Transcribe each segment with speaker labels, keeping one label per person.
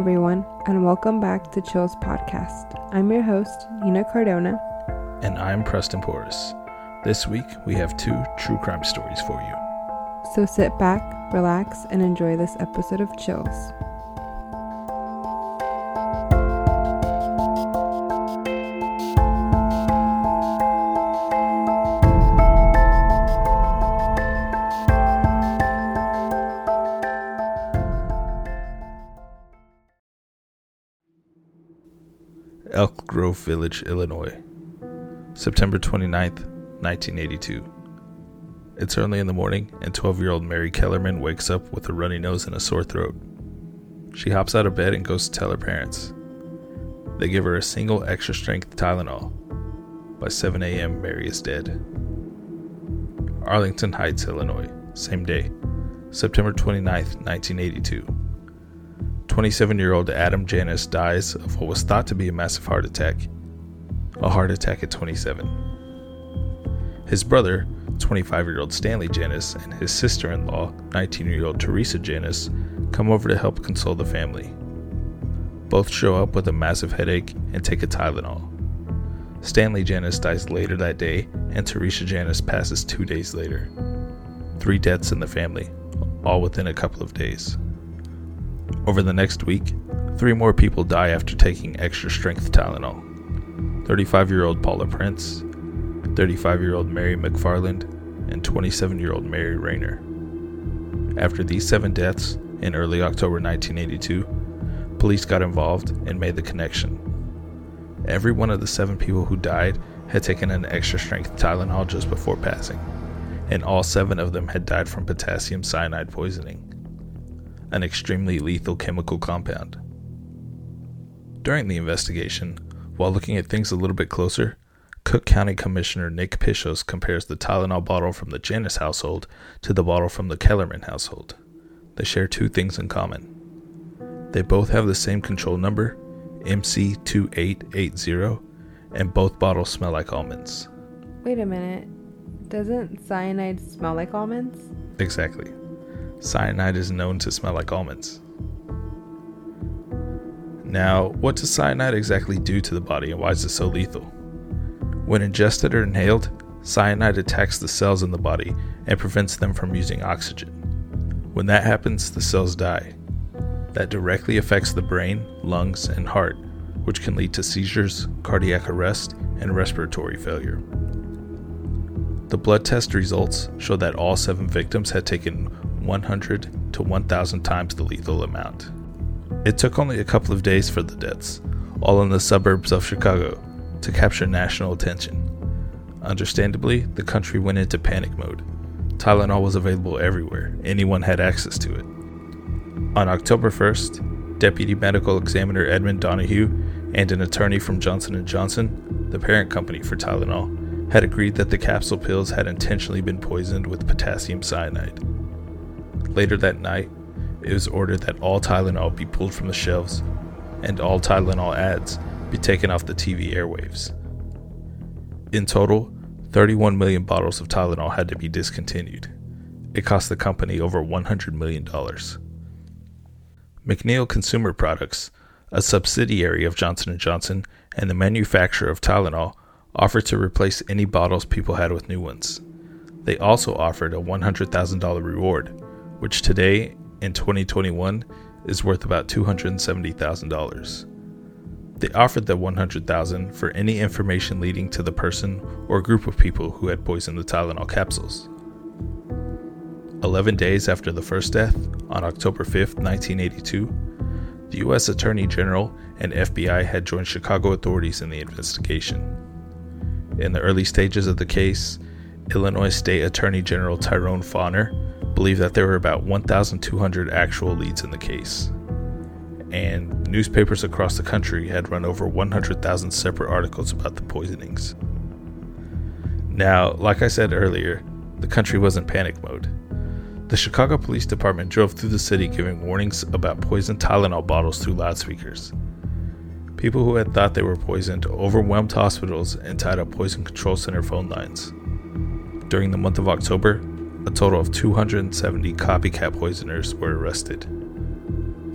Speaker 1: everyone, and welcome back to Chills Podcast. I'm your host, Nina Cardona.
Speaker 2: And I'm Preston Porras. This week, we have two true crime stories for you.
Speaker 1: So sit back, relax, and enjoy this episode of Chills.
Speaker 2: Elk Grove Village, Illinois, September 29th, 1982. It's early in the morning, and 12 year old Mary Kellerman wakes up with a runny nose and a sore throat. She hops out of bed and goes to tell her parents. They give her a single extra strength Tylenol. By 7 a.m., Mary is dead. Arlington Heights, Illinois, same day, September 29th, 1982. 27 year old Adam Janus dies of what was thought to be a massive heart attack. A heart attack at 27. His brother, 25 year old Stanley Janus, and his sister in law, 19 year old Teresa Janus, come over to help console the family. Both show up with a massive headache and take a Tylenol. Stanley Janus dies later that day, and Teresa Janus passes two days later. Three deaths in the family, all within a couple of days. Over the next week, three more people die after taking extra strength Tylenol 35 year old Paula Prince, 35 year old Mary McFarland, and 27 year old Mary Reiner. After these seven deaths in early October 1982, police got involved and made the connection. Every one of the seven people who died had taken an extra strength Tylenol just before passing, and all seven of them had died from potassium cyanide poisoning an extremely lethal chemical compound. During the investigation, while looking at things a little bit closer, Cook County Commissioner Nick Pishos compares the Tylenol bottle from the Janus household to the bottle from the Kellerman household. They share two things in common. They both have the same control number, MC2880, and both bottles smell like almonds.
Speaker 1: Wait a minute. Doesn't cyanide smell like almonds?
Speaker 2: Exactly. Cyanide is known to smell like almonds. Now, what does cyanide exactly do to the body and why is it so lethal? When ingested or inhaled, cyanide attacks the cells in the body and prevents them from using oxygen. When that happens, the cells die. That directly affects the brain, lungs, and heart, which can lead to seizures, cardiac arrest, and respiratory failure. The blood test results show that all seven victims had taken 100 to 1,000 times the lethal amount. It took only a couple of days for the deaths, all in the suburbs of Chicago, to capture national attention. Understandably, the country went into panic mode. Tylenol was available everywhere, anyone had access to it. On October 1st, Deputy Medical Examiner Edmund Donoghue and an attorney from Johnson & Johnson, the parent company for Tylenol, had agreed that the capsule pills had intentionally been poisoned with potassium cyanide. Later that night, it was ordered that all Tylenol be pulled from the shelves and all Tylenol ads be taken off the TV airwaves. In total, 31 million bottles of Tylenol had to be discontinued. It cost the company over $100 million. McNeil Consumer Products, a subsidiary of Johnson & Johnson and the manufacturer of Tylenol, offered to replace any bottles people had with new ones. They also offered a $100,000 reward, which today in 2021 is worth about $270,000. They offered the 100,000 for any information leading to the person or group of people who had poisoned the Tylenol capsules. 11 days after the first death, on October 5, 1982, the U.S. Attorney General and FBI had joined Chicago authorities in the investigation. In the early stages of the case, Illinois State Attorney General Tyrone Fahner believed that there were about 1,200 actual leads in the case. And newspapers across the country had run over 100,000 separate articles about the poisonings. Now, like I said earlier, the country was in panic mode. The Chicago Police Department drove through the city giving warnings about poisoned Tylenol bottles through loudspeakers. People who had thought they were poisoned overwhelmed hospitals and tied up poison control center phone lines. During the month of October, a total of 270 copycat poisoners were arrested.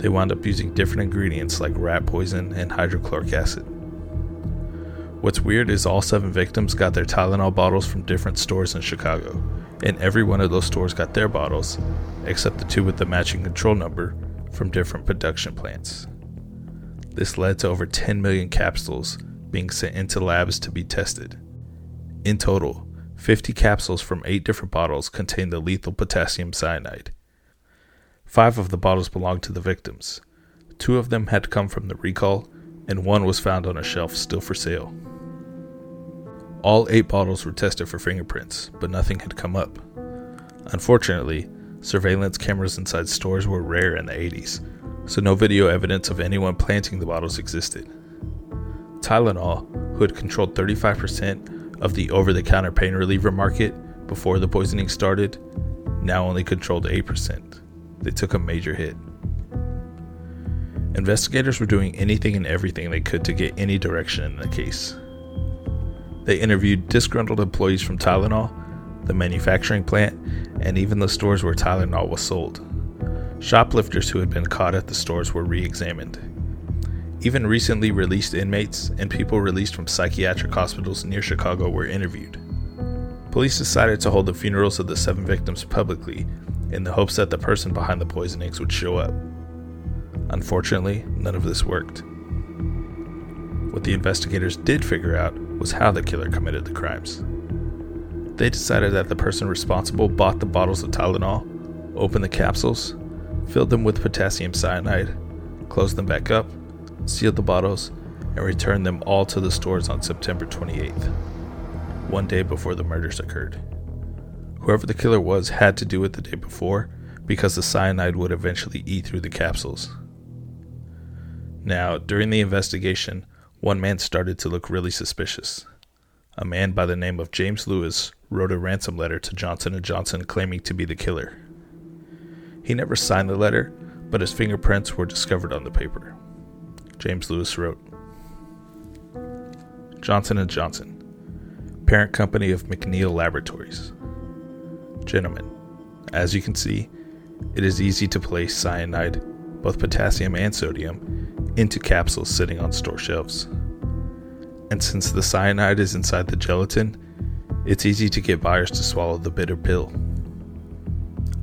Speaker 2: They wound up using different ingredients like rat poison and hydrochloric acid. What's weird is all seven victims got their Tylenol bottles from different stores in Chicago, and every one of those stores got their bottles, except the two with the matching control number, from different production plants. This led to over 10 million capsules being sent into labs to be tested. In total, 50 capsules from eight different bottles contained the lethal potassium cyanide. Five of the bottles belonged to the victims. Two of them had come from the recall, and one was found on a shelf still for sale. All eight bottles were tested for fingerprints, but nothing had come up. Unfortunately, surveillance cameras inside stores were rare in the 80s, so no video evidence of anyone planting the bottles existed. Tylenol, who had controlled 35% of the over the counter pain reliever market before the poisoning started, now only controlled 8%. They took a major hit. Investigators were doing anything and everything they could to get any direction in the case. They interviewed disgruntled employees from Tylenol, the manufacturing plant, and even the stores where Tylenol was sold. Shoplifters who had been caught at the stores were re examined. Even recently released inmates and people released from psychiatric hospitals near Chicago were interviewed. Police decided to hold the funerals of the seven victims publicly in the hopes that the person behind the poisonings would show up. Unfortunately, none of this worked. What the investigators did figure out was how the killer committed the crimes. They decided that the person responsible bought the bottles of Tylenol, opened the capsules, filled them with potassium cyanide, closed them back up, sealed the bottles, and returned them all to the stores on September 28th, one day before the murders occurred. Whoever the killer was had to do it the day before because the cyanide would eventually eat through the capsules. Now, during the investigation, one man started to look really suspicious. A man by the name of James Lewis wrote a ransom letter to Johnson & Johnson claiming to be the killer. He never signed the letter, but his fingerprints were discovered on the paper. James Lewis wrote, Johnson & Johnson, parent company of McNeil Laboratories. Gentlemen, as you can see, it is easy to place cyanide, both potassium and sodium, into capsules sitting on store shelves. And since the cyanide is inside the gelatin, it's easy to get buyers to swallow the bitter pill.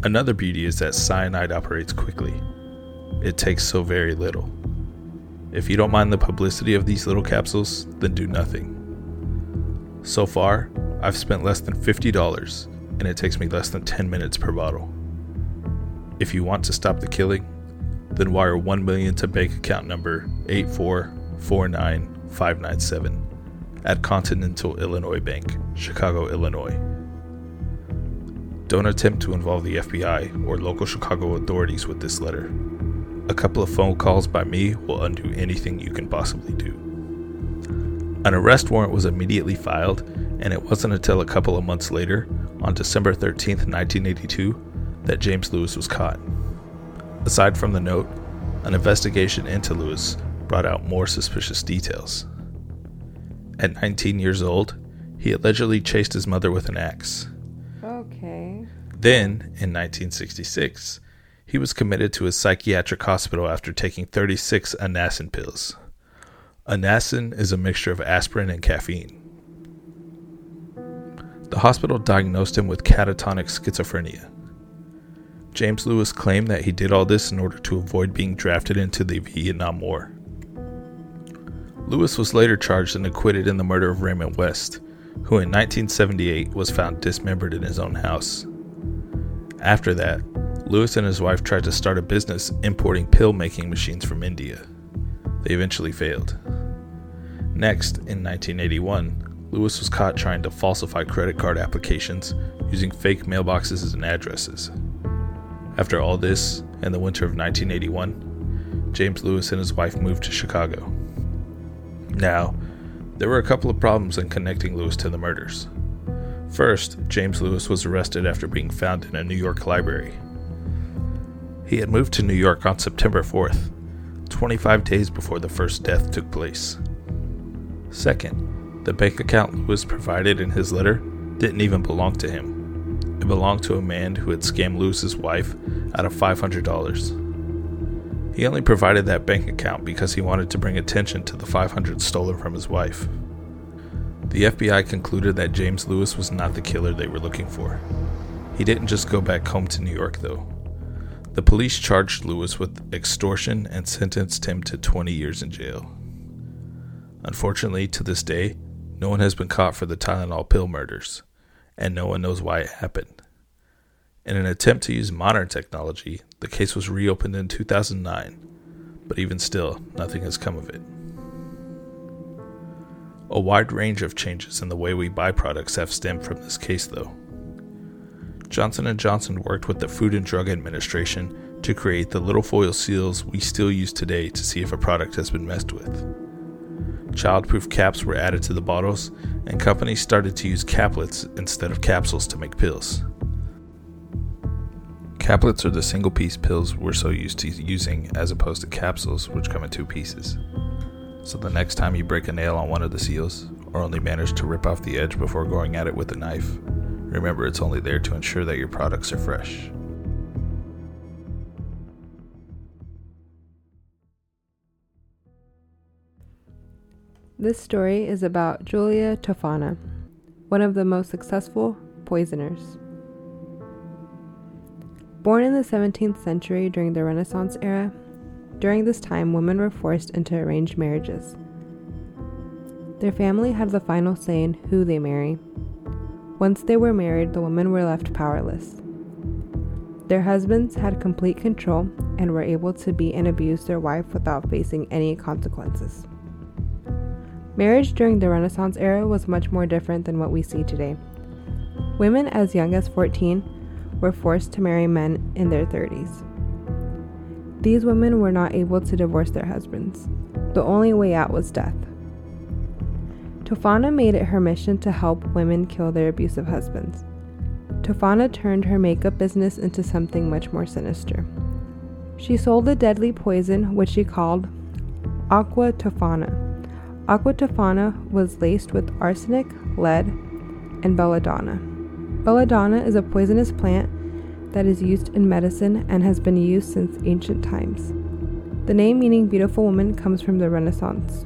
Speaker 2: Another beauty is that cyanide operates quickly. It takes so very little. If you don't mind the publicity of these little capsules, then do nothing. So far, I've spent less than $50 and it takes me less than 10 minutes per bottle. If you want to stop the killing, then wire 1 million to bank account number 8449597 at Continental Illinois Bank, Chicago, Illinois. Don't attempt to involve the FBI or local Chicago authorities with this letter. A couple of phone calls by me will undo anything you can possibly do. An arrest warrant was immediately filed, and it wasn't until a couple of months later on December 13, 1982, that James Lewis was caught. Aside from the note, an investigation into Lewis brought out more suspicious details. At 19 years old, he allegedly chased his mother with an axe.
Speaker 1: Okay.
Speaker 2: Then, in 1966, he was committed to a psychiatric hospital after taking 36 Anacin pills. Anacin is a mixture of aspirin and caffeine. The hospital diagnosed him with catatonic schizophrenia. James Lewis claimed that he did all this in order to avoid being drafted into the Vietnam War. Lewis was later charged and acquitted in the murder of Raymond West, who in 1978 was found dismembered in his own house. After that, Lewis and his wife tried to start a business importing pill making machines from India. They eventually failed. Next, in 1981, Lewis was caught trying to falsify credit card applications using fake mailboxes and addresses. After all this, in the winter of 1981, James Lewis and his wife moved to Chicago. Now, there were a couple of problems in connecting Lewis to the murders. First, James Lewis was arrested after being found in a New York library. He had moved to New York on September 4th, 25 days before the first death took place. Second, the bank account Lewis provided in his letter didn't even belong to him. It belonged to a man who had scammed Lewis's wife out of $500. He only provided that bank account because he wanted to bring attention to the 500 stolen from his wife. The FBI concluded that James Lewis was not the killer they were looking for. He didn't just go back home to New York, though. The police charged Lewis with extortion and sentenced him to 20 years in jail. Unfortunately, to this day, no one has been caught for the Tylenol pill murders, and no one knows why it happened. In an attempt to use modern technology, the case was reopened in 2009, but even still, nothing has come of it. A wide range of changes in the way we buy products have stemmed from this case though. Johnson & Johnson worked with the Food and Drug Administration to create the little foil seals we still use today to see if a product has been messed with. Childproof caps were added to the bottles, and companies started to use caplets instead of capsules to make pills. Caplets are the single piece pills we're so used to using as opposed to capsules, which come in two pieces. So the next time you break a nail on one of the seals, or only manage to rip off the edge before going at it with a knife, Remember, it's only there to ensure that your products are fresh.
Speaker 1: This story is about Giulia Tofana, one of the most successful poisoners. Born in the 17th century during the Renaissance era, during this time women were forced into arranged marriages. Their family had the final say in who they marry, once they were married, the women were left powerless. Their husbands had complete control and were able to beat and abuse their wife without facing any consequences. Marriage during the Renaissance era was much more different than what we see today. Women as young as 14 were forced to marry men in their 30s. These women were not able to divorce their husbands. The only way out was death. Tofana made it her mission to help women kill their abusive husbands. Tofana turned her makeup business into something much more sinister. She sold a deadly poison which she called Aqua Tofana. Aqua Tofana was laced with arsenic, lead, and belladonna. Belladonna is a poisonous plant that is used in medicine and has been used since ancient times. The name meaning beautiful woman comes from the Renaissance.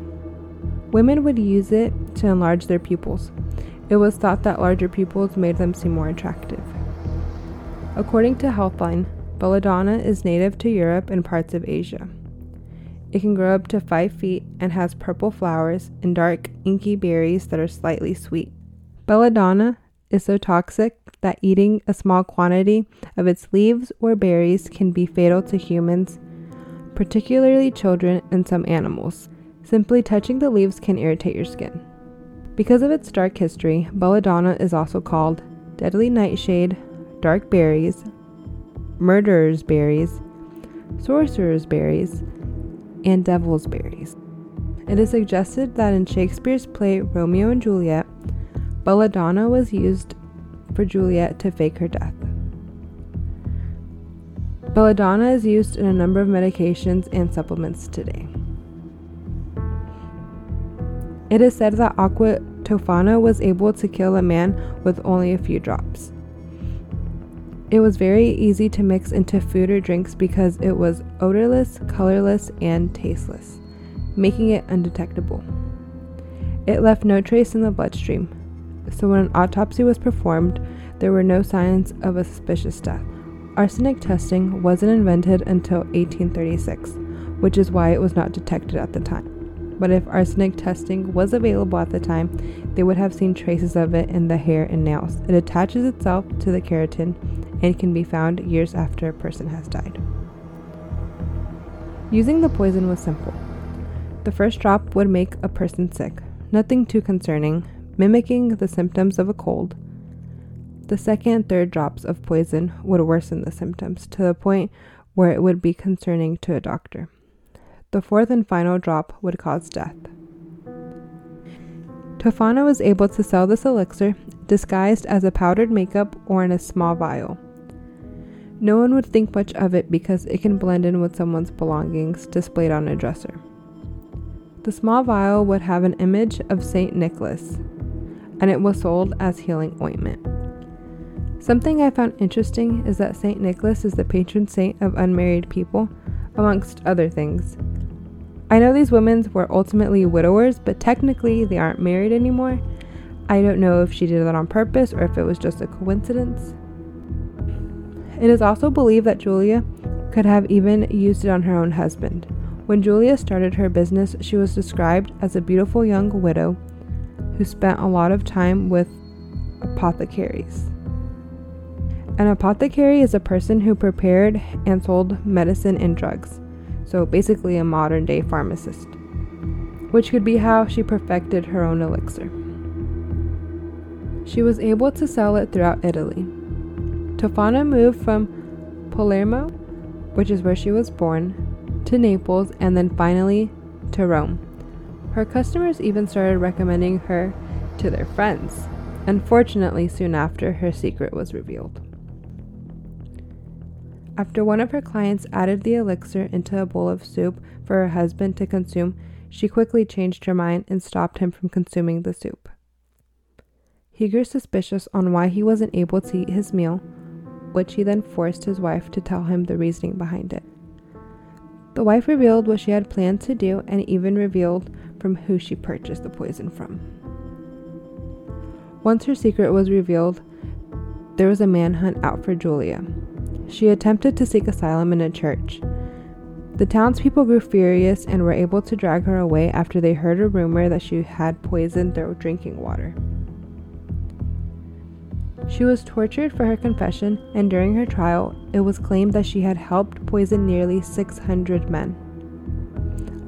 Speaker 1: Women would use it to enlarge their pupils. It was thought that larger pupils made them seem more attractive. According to Healthline, belladonna is native to Europe and parts of Asia. It can grow up to 5 feet and has purple flowers and dark, inky berries that are slightly sweet. Belladonna is so toxic that eating a small quantity of its leaves or berries can be fatal to humans, particularly children and some animals. Simply touching the leaves can irritate your skin. Because of its dark history, belladonna is also called deadly nightshade, dark berries, murderer's berries, sorcerer's berries, and devil's berries. It is suggested that in Shakespeare's play Romeo and Juliet, belladonna was used for Juliet to fake her death. Belladonna is used in a number of medications and supplements today. It is said that Aqua Tofana was able to kill a man with only a few drops. It was very easy to mix into food or drinks because it was odorless, colorless, and tasteless, making it undetectable. It left no trace in the bloodstream, so when an autopsy was performed, there were no signs of a suspicious death. Arsenic testing wasn't invented until 1836, which is why it was not detected at the time but if arsenic testing was available at the time, they would have seen traces of it in the hair and nails. It attaches itself to the keratin and can be found years after a person has died. Using the poison was simple. The first drop would make a person sick, nothing too concerning, mimicking the symptoms of a cold. The second and third drops of poison would worsen the symptoms to the point where it would be concerning to a doctor. The fourth and final drop would cause death. Tofana was able to sell this elixir disguised as a powdered makeup or in a small vial. No one would think much of it because it can blend in with someone's belongings displayed on a dresser. The small vial would have an image of St. Nicholas, and it was sold as healing ointment. Something I found interesting is that St. Nicholas is the patron saint of unmarried people amongst other things. I know these women were ultimately widowers, but technically they aren't married anymore. I don't know if she did that on purpose or if it was just a coincidence. It is also believed that Giulia could have even used it on her own husband. When Giulia started her business, she was described as a beautiful young widow who spent a lot of time with apothecaries. An apothecary is a person who prepared and sold medicine and drugs, so basically a modern day pharmacist, which could be how she perfected her own elixir. She was able to sell it throughout Italy. Tofana moved from Palermo, which is where she was born, to Naples and then finally to Rome. Her customers even started recommending her to their friends. Unfortunately, soon after, her secret was revealed. After one of her clients added the elixir into a bowl of soup for her husband to consume, she quickly changed her mind and stopped him from consuming the soup. He grew suspicious on why he wasn't able to eat his meal, which he then forced his wife to tell him the reasoning behind it. The wife revealed what she had planned to do and even revealed from who she purchased the poison from. Once her secret was revealed, there was a manhunt out for Giulia. She attempted to seek asylum in a church. The townspeople grew furious and were able to drag her away after they heard a rumor that she had poisoned their drinking water. She was tortured for her confession, and during her trial, it was claimed that she had helped poison nearly 600 men,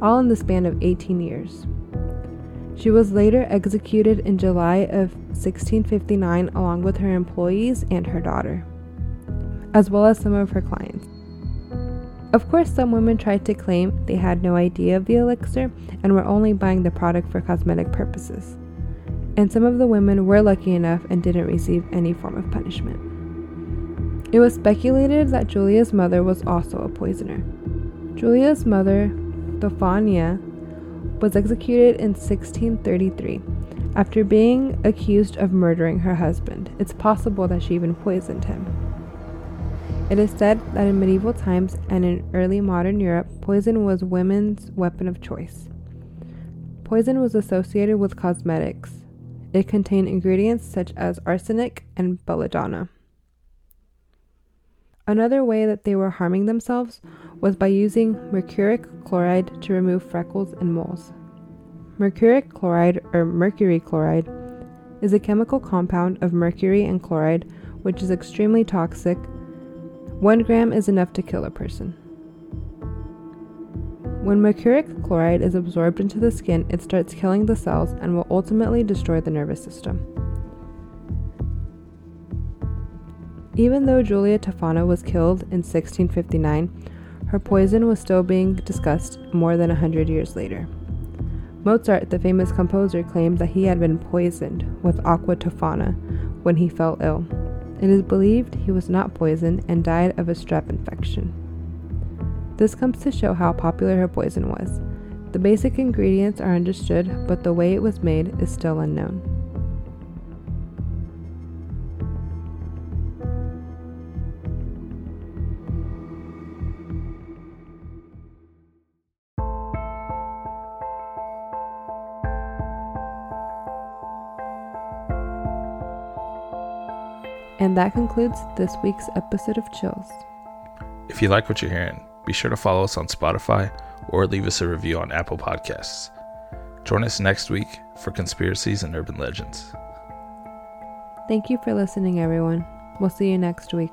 Speaker 1: all in the span of 18 years. She was later executed in July of 1659 along with her employees and her daughter as well as some of her clients. Of course, some women tried to claim they had no idea of the elixir and were only buying the product for cosmetic purposes. And some of the women were lucky enough and didn't receive any form of punishment. It was speculated that Giulia's mother was also a poisoner. Giulia's mother, Tofania, was executed in 1633 after being accused of murdering her husband. It's possible that she even poisoned him. It is said that in medieval times and in early modern Europe, poison was women's weapon of choice. Poison was associated with cosmetics. It contained ingredients such as arsenic and belladonna. Another way that they were harming themselves was by using mercuric chloride to remove freckles and moles. Mercuric chloride, or mercury chloride, is a chemical compound of mercury and chloride which is extremely toxic one gram is enough to kill a person. When mercuric chloride is absorbed into the skin, it starts killing the cells and will ultimately destroy the nervous system. Even though Giulia Tofana was killed in 1659, her poison was still being discussed more than a hundred years later. Mozart, the famous composer, claimed that he had been poisoned with aqua tofana when he fell ill. It is believed he was not poisoned and died of a strep infection. This comes to show how popular her poison was. The basic ingredients are understood, but the way it was made is still unknown. And that concludes this week's episode of Chills.
Speaker 2: If you like what you're hearing, be sure to follow us on Spotify or leave us a review on Apple Podcasts. Join us next week for conspiracies and urban legends.
Speaker 1: Thank you for listening, everyone. We'll see you next week.